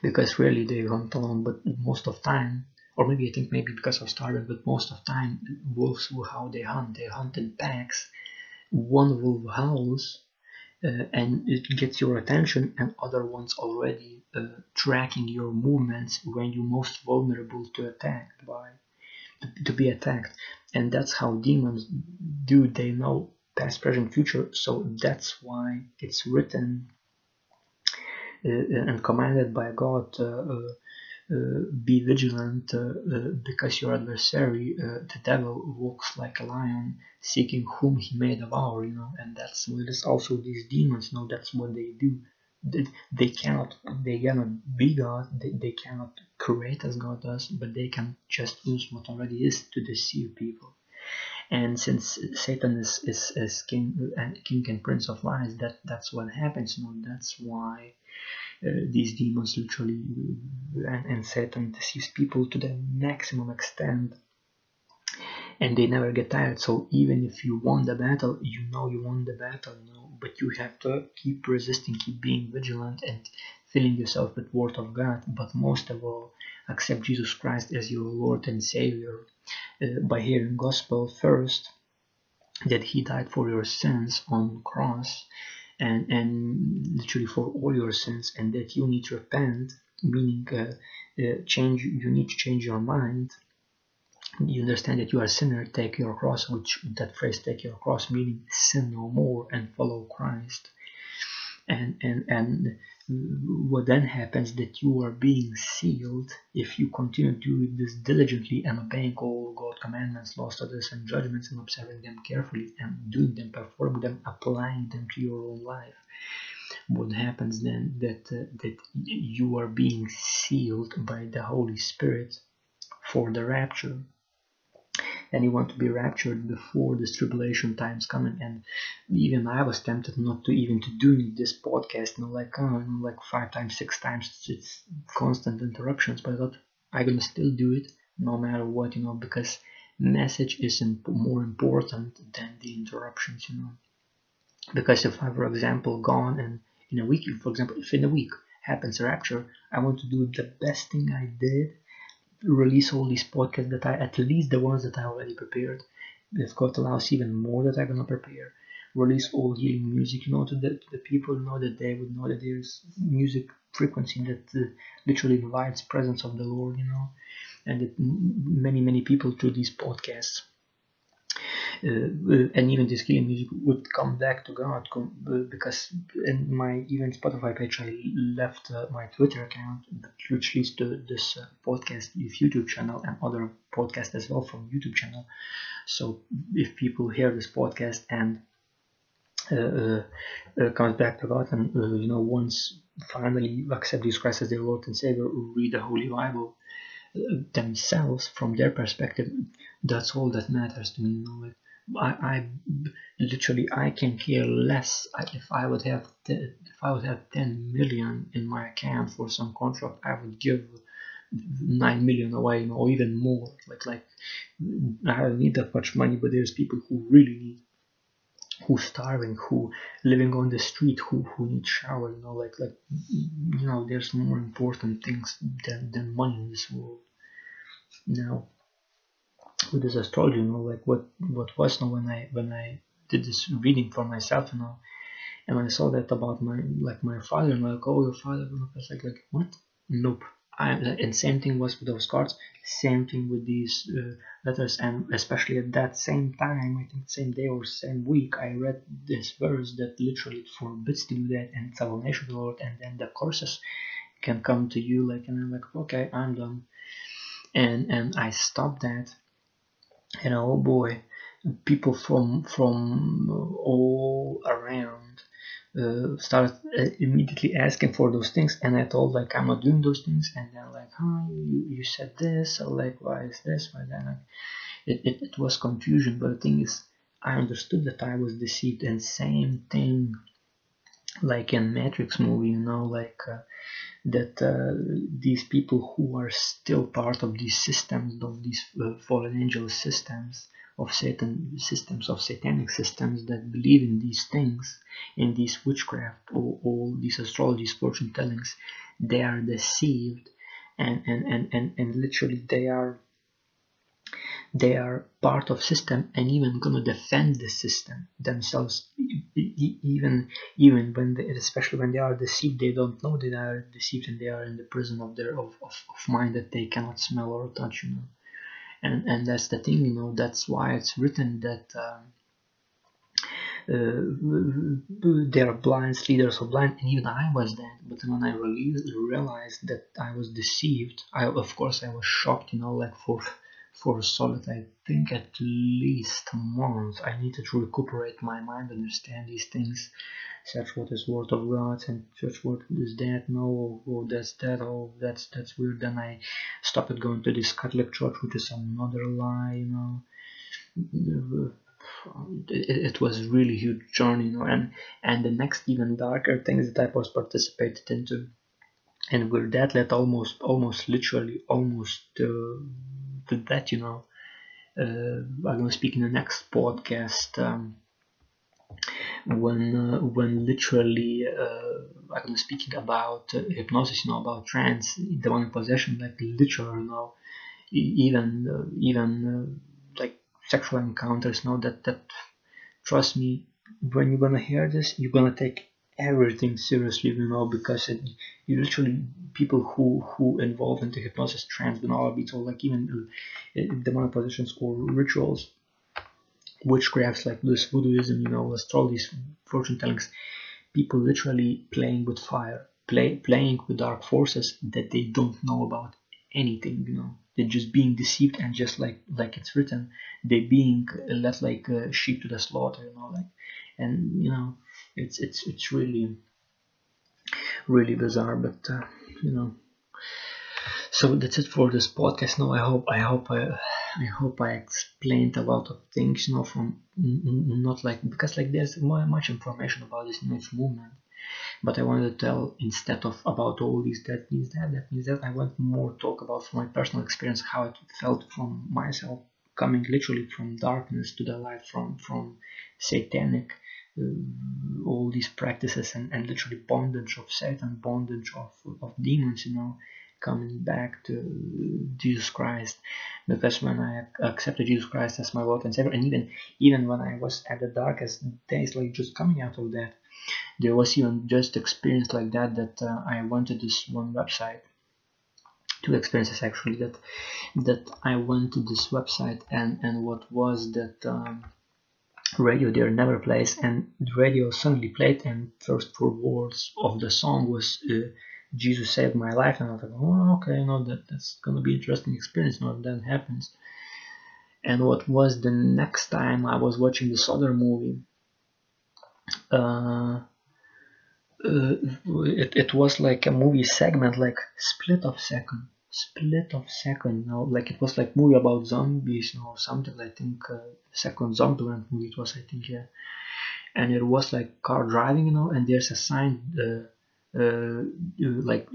because really they hunt alone but most of time or maybe I think maybe because of starving but most of time wolves how they hunt. They hunt in packs. One wolf howls uh, and it gets your attention and other ones already uh, tracking your movements when you're most vulnerable to attack by to, to be attacked. And that's how demons do. They know past present future. So that's why it's written Uh, and commanded by God, uh, uh, uh be vigilant uh, because your adversary, the devil, walks like a lion, seeking whom he may devour. You know, and that's what is also these demons. know that's what they do. They, they cannot they cannot be God. They, they cannot create as God does, but they can just use what already is to deceive people and since Satan is, is, is king and king and prince of lies, that that's what happens. You know, that's why uh, these demons literally and, and Satan deceives people to the maximum extent. and they never get tired so even if you won the battle you know you won the battle you know but you have to keep resisting keep being vigilant and filling yourself with word of god but most of all accept jesus christ as your lord and savior uh, by hearing gospel first that he died for your sins on cross and and literally for all your sins and that you need to repent meaning uh, uh, change you need to change your mind. You understand that you are a sinner take your cross which that phrase take your cross meaning sin no more and follow christ. And and and what then happens that you are being sealed if you continue to doing this diligently and obeying all God's commandments, laws, statutes, and judgments, and observing them carefully and doing them, performing them, applying them to your own life. What happens then that uh, that you are being sealed by the Holy Spirit for the rapture and you want to be raptured before this tribulation times coming. And even i was tempted not to even to do this podcast you know like oh, like five times six times it's, it's constant interruptions but i thought i'm gonna still do it no matter what you know because message is imp- more important than the interruptions you know. Because if i for example gone and in a week for example if in a week happens a rapture i want to do the best thing i did release all these podcasts that I, at least the ones that I already prepared. If God allows even more that I'm gonna prepare. Release all healing music, you know, to the, the people know that they would know that there's music frequency that uh, literally invites presence of the Lord, you know, and that many, many people through these podcasts and even this healing music would come back to God uh, because in my even Spotify page I left my Twitter account which leads to this podcast YouTube channel and other podcasts as well from YouTube channel so if people hear this podcast and uh, uh, comes back to God and uh, you know once finally accept Jesus Christ as their Lord and Savior, read the Holy Bible themselves from their perspective. That's all that matters to me. You know, like I, I literally I can care less if I would have if I would have 10 million in my account for some contract I would give 9 million away or even more. Like like I don't need that much money but there's people who really need who starving who living on the street who who need shower you know like like you know there's more important things than, than money in this world. Now with this astrology, you know, like what what was you know, when I when I did this reading for myself, you know, and when I saw that about my like my father, and like, oh, your father, I was like, like what? Nope. I and same thing was with those cards. Same thing with these uh, letters, and especially at that same time, I think same day or same week, I read this verse that literally forbids to do that, and it's abomination to the Lord, and then the curses can come to you, like, and I'm like, okay, I'm done, and and I stopped that and oh boy people from from all around uh, started uh, immediately asking for those things. And i told like i'm not doing those things. And then like huh you, you said this. Or like why is this? Why like, it, it, it was confusion. But the thing is i understood that i was deceived. And same thing like in matrix movie you know like uh, that uh, these people who are still part of these systems of these uh, fallen angel systems of satan systems of satanic systems that believe in these things in these witchcraft or all these astrologies fortune tellings they are deceived and and and and, and literally they are they are part of system and even gonna defend the system themselves. Even even when they, especially when they are deceived they don't know they are deceived and they are in the prison of their of, of, of mind that they cannot smell or touch you know. And and that's the thing you know that's why it's written that um, uh, they are blind leaders of blind and even i was that but when i really realized that i was deceived i of course i was shocked you know like for for a solid, I think, at least a month. I needed to recuperate my mind, understand these things, search what is word of God, and search what is that, no, oh, that's that, oh, that's that's weird. Then I stopped going to this Catholic church, which is another lie, you know. It, it was really huge journey, you know, and and the next even darker things that I was participated into and with that led almost almost literally almost uh, that you know uh, I'm gonna speak in the next podcast. Um, when uh, when literally uh, I'm speaking about uh, hypnosis, you know, about trance, demonic possession, like literal, you know, even uh, even uh, like sexual encounters, you know, that that trust me, when you're gonna hear this, you're gonna take everything seriously, you know, because it, you literally people who who involve into hypnosis, trance, binaural beats, or like even uh, demonic possessions or rituals witchcrafts like this voodooism, you know, astrology, fortune tellings, people literally playing with fire, play, playing with dark forces that they don't know about anything, you know. They're just being deceived and just like like it's written, they're being led like sheep to the slaughter, you know, like, and you know, it's it's it's really really bizarre, but uh, you know, so that's it for this podcast. Now i hope i hope i i hope i explained a lot of things you know from not like because like there's much information about this new movement but i wanted to tell instead of about all these that means that that means that i want more talk about from my personal experience how it felt from myself coming literally from darkness to the light from from satanic all these practices and, and literally bondage of satan bondage of, of demons you know coming back to Jesus Christ. Because when I accepted Jesus Christ as my Lord and Savior. And even even when I was at the darkest days like just coming out of that there was even just experience like that that uh, I went to this one website two experiences actually that that I went to this website and and what was that um, radio there never plays and the radio suddenly played and first four words of the song was uh, Jesus saved my life, and I was like, oh, okay, you know that that's gonna be interesting experience when that happens. And what was the next time I was watching this other movie? Uh, uh, it, it was like a movie segment, like split of second, split of second. Know, like it was like movie about zombies, know, something. I think uh, second Zombieland movie it was, I think, yeah. And it was like car driving, you know, and there's a sign. Uh, uh, like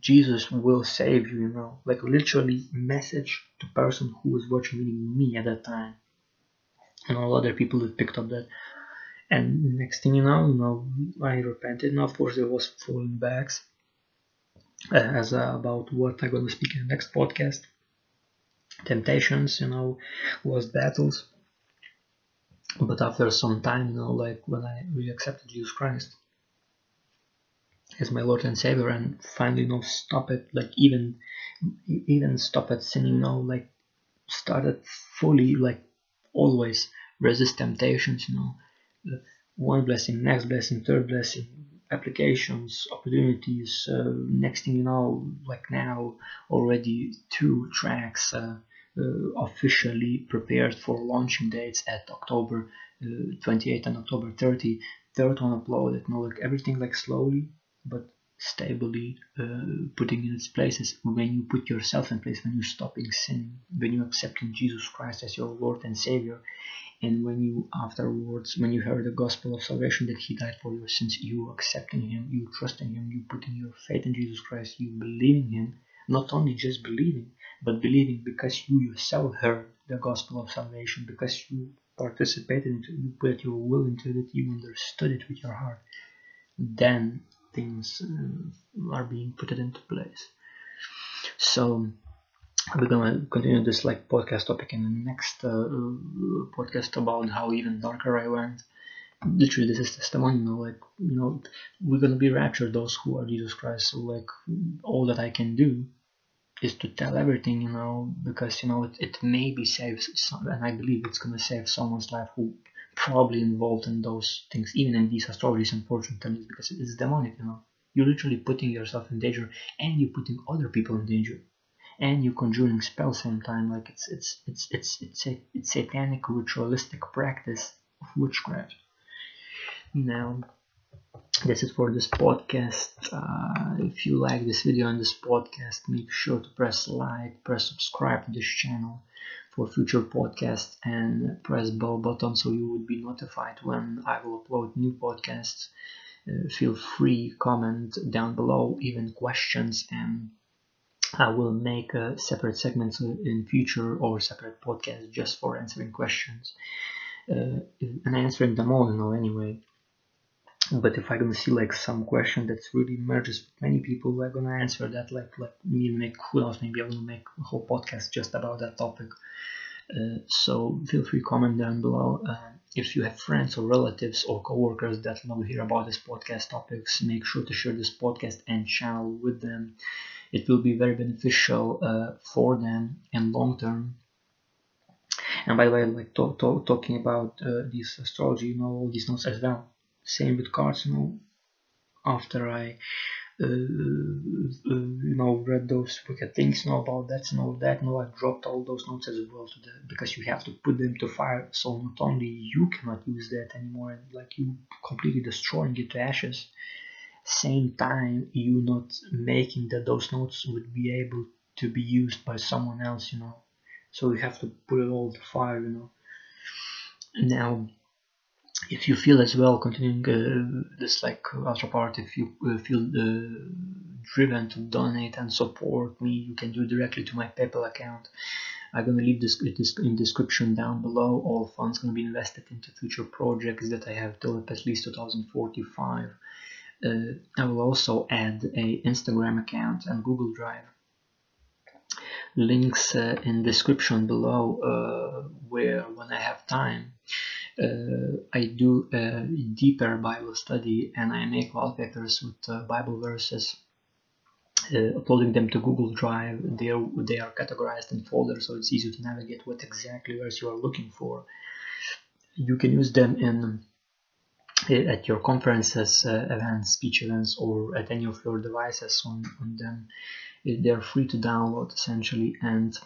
Jesus will save you, you know, like literally message to person who was watching me at that time. And all other people that picked up that. And next thing you know, you know, I repented. Now, of course, there was falling backs uh, as about what I'm gonna speak in the next podcast. Temptations, you know, was battles. But after some time, you know, like when I really accepted Jesus Christ, as my Lord and Savior and finally you know stop it like even even stop at sinning you know like started fully like always resist temptations you know one blessing next blessing third blessing applications opportunities uh, next thing you know like now already two tracks uh, officially prepared for launching dates at October uh, 28 and October 30 third one uploaded you know like everything like slowly but stably uh, putting in its places. When you put yourself in place when you stopping sin when you accepting jesus christ as your lord and savior and when you afterwards when you heard the gospel of salvation that he died for your sins you accepting him you trusting him you putting your faith in jesus christ you believing him not only just believing but believing because you yourself heard the gospel of salvation because you participated in it you put your will into it you understood it with your heart then things uh, are being put into place. So we're gonna continue this like podcast topic in the next uh, podcast about how even darker I went. Literally, this is know, like you know, we're gonna be raptured. Those who are Jesus Christ. So like, all that I can do is to tell everything. You know, because you know it, it maybe saves some, and I believe it's gonna save someone's life who probably involved in those things, even in these astrologies and fortune tellings, because it's demonic, you know. You're literally putting yourself in danger and you're putting other people in danger. And you're conjuring spells same time, like it's it's it's it's it's a it's satanic ritualistic practice of witchcraft. Now that's it for this podcast. Uh, if you like this video and this podcast, make sure to press like, press subscribe to this channel for future podcasts and press bell button so you would be notified when I will upload new podcasts. Uh, feel free comment down below even questions and I will make uh, separate segments in future or separate podcasts just for answering questions uh, and answering them all, you know, anyway. But if I'm gonna see like some question that's really merges with many people, I'm gonna answer that like like me make who knows maybe I'm gonna make a whole podcast just about that topic. Uh, so feel free comment down below. Uh, if you have friends or relatives or coworkers that love to hear about this podcast topics, make sure to share this podcast and channel with them. It will be very beneficial uh, for them in long term. And by the way, like to, to, talking about uh, this astrology, you know, all these notes as well. Same with cards, you know. After I uh, uh, you know read those wicked things know about that and all that no I dropped all those notes as well to the because you have to put them to fire so not only you cannot use that anymore like you completely destroying it to ashes. Same time you not making that those notes would be able to be used by someone else you know. So you have to put it all to fire you know. Now if you feel as well continuing uh, this like ultra part if you uh, feel uh, driven to donate and support me you can do directly to my paypal account. I'm going to leave this in description down below. All funds going to be invested into future projects that i have till at least 2045 uh, i will also add a instagram account and google drive. Links uh, in description below uh, where when i have time I do a deeper Bible study and I make wallpapers with uh, Bible verses. Uh, uploading them to Google Drive, they are, they are categorized in folders so it's easy to navigate what exactly verse you are looking for. You can use them in at your conferences, uh, events, speech events, or at any of your devices on, on them. They're free to download essentially, and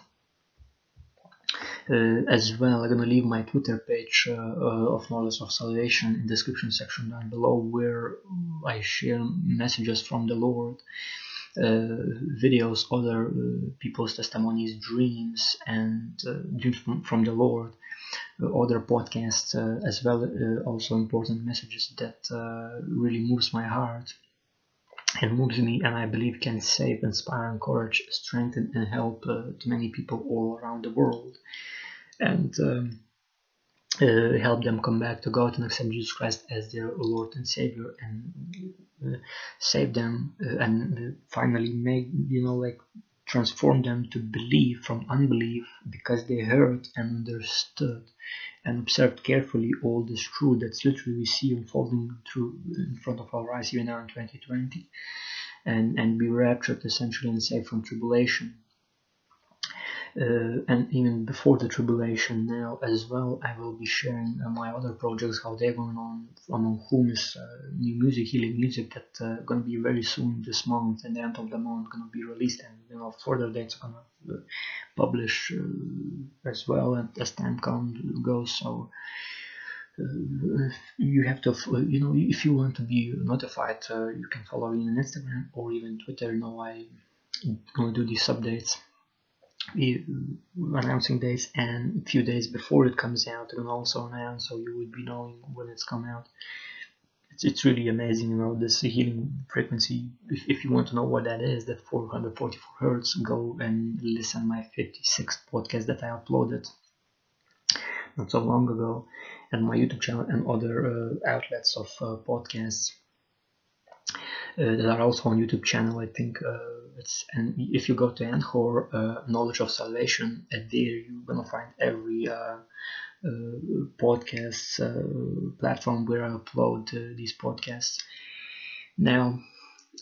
uh, as well I'm gonna leave my Twitter page uh, uh, of Knowledge of Salvation in the description section down below where I share messages from the Lord videos other people's testimonies dreams and dreams from, from the Lord other podcasts uh, as well uh, also important messages that uh, really moves my heart and moves me and I believe can save, inspire, encourage, strengthen and help to many people all around the world. And um, uh, help them come back to God and accept Jesus Christ as their Lord and Savior and uh, save them uh, and finally make you know like transform them to believe from unbelief because they heard and understood and observed carefully all this truth that's literally we see unfolding through in front of our eyes even now in 2020 and and be raptured essentially and saved from tribulation uh, and even before the tribulation now as well I will be sharing uh, my other projects how they're going on among whom is uh, new music healing music that uh, gonna be very soon this month and the end of the month gonna be released and you know further dates gonna uh, publish uh, as well and as time comes goes. So uh, you have to you know if you want to be notified you can follow me on Instagram or even Twitter. You know I gonna do these updates announcing days and a few days before it comes out and also announce so you would be knowing when it's come out. It's, it's really amazing you know this healing frequency. If, if you want to know what that is that 444 hertz go and listen my 56 podcast that i uploaded not so long ago and my youtube channel and other uh, outlets of uh, podcasts uh, that are also on youtube channel i think uh, it's and if you go to Anchor uh, Knowledge of Salvation, at there you're gonna find every uh, uh, podcast uh, platform where I upload uh, these podcasts. Now,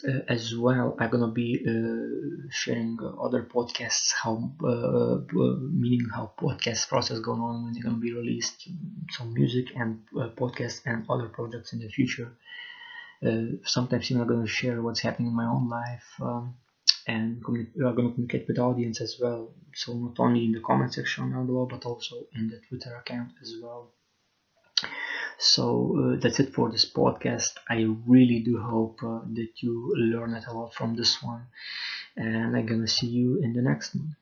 uh, as well, I'm gonna be sharing other podcasts, how meaning how podcast process going on when they're gonna be released, some music and podcasts and other projects in the future. sometimes I'm gonna share what's happening in my own life. Um, and we are going to communicate with the audience as well. So not only in the comment section down below, but also in the Twitter account as well. So uh, that's it for this podcast. I really do hope uh, that you learned a lot from this one, and I'm gonna see you in the next one.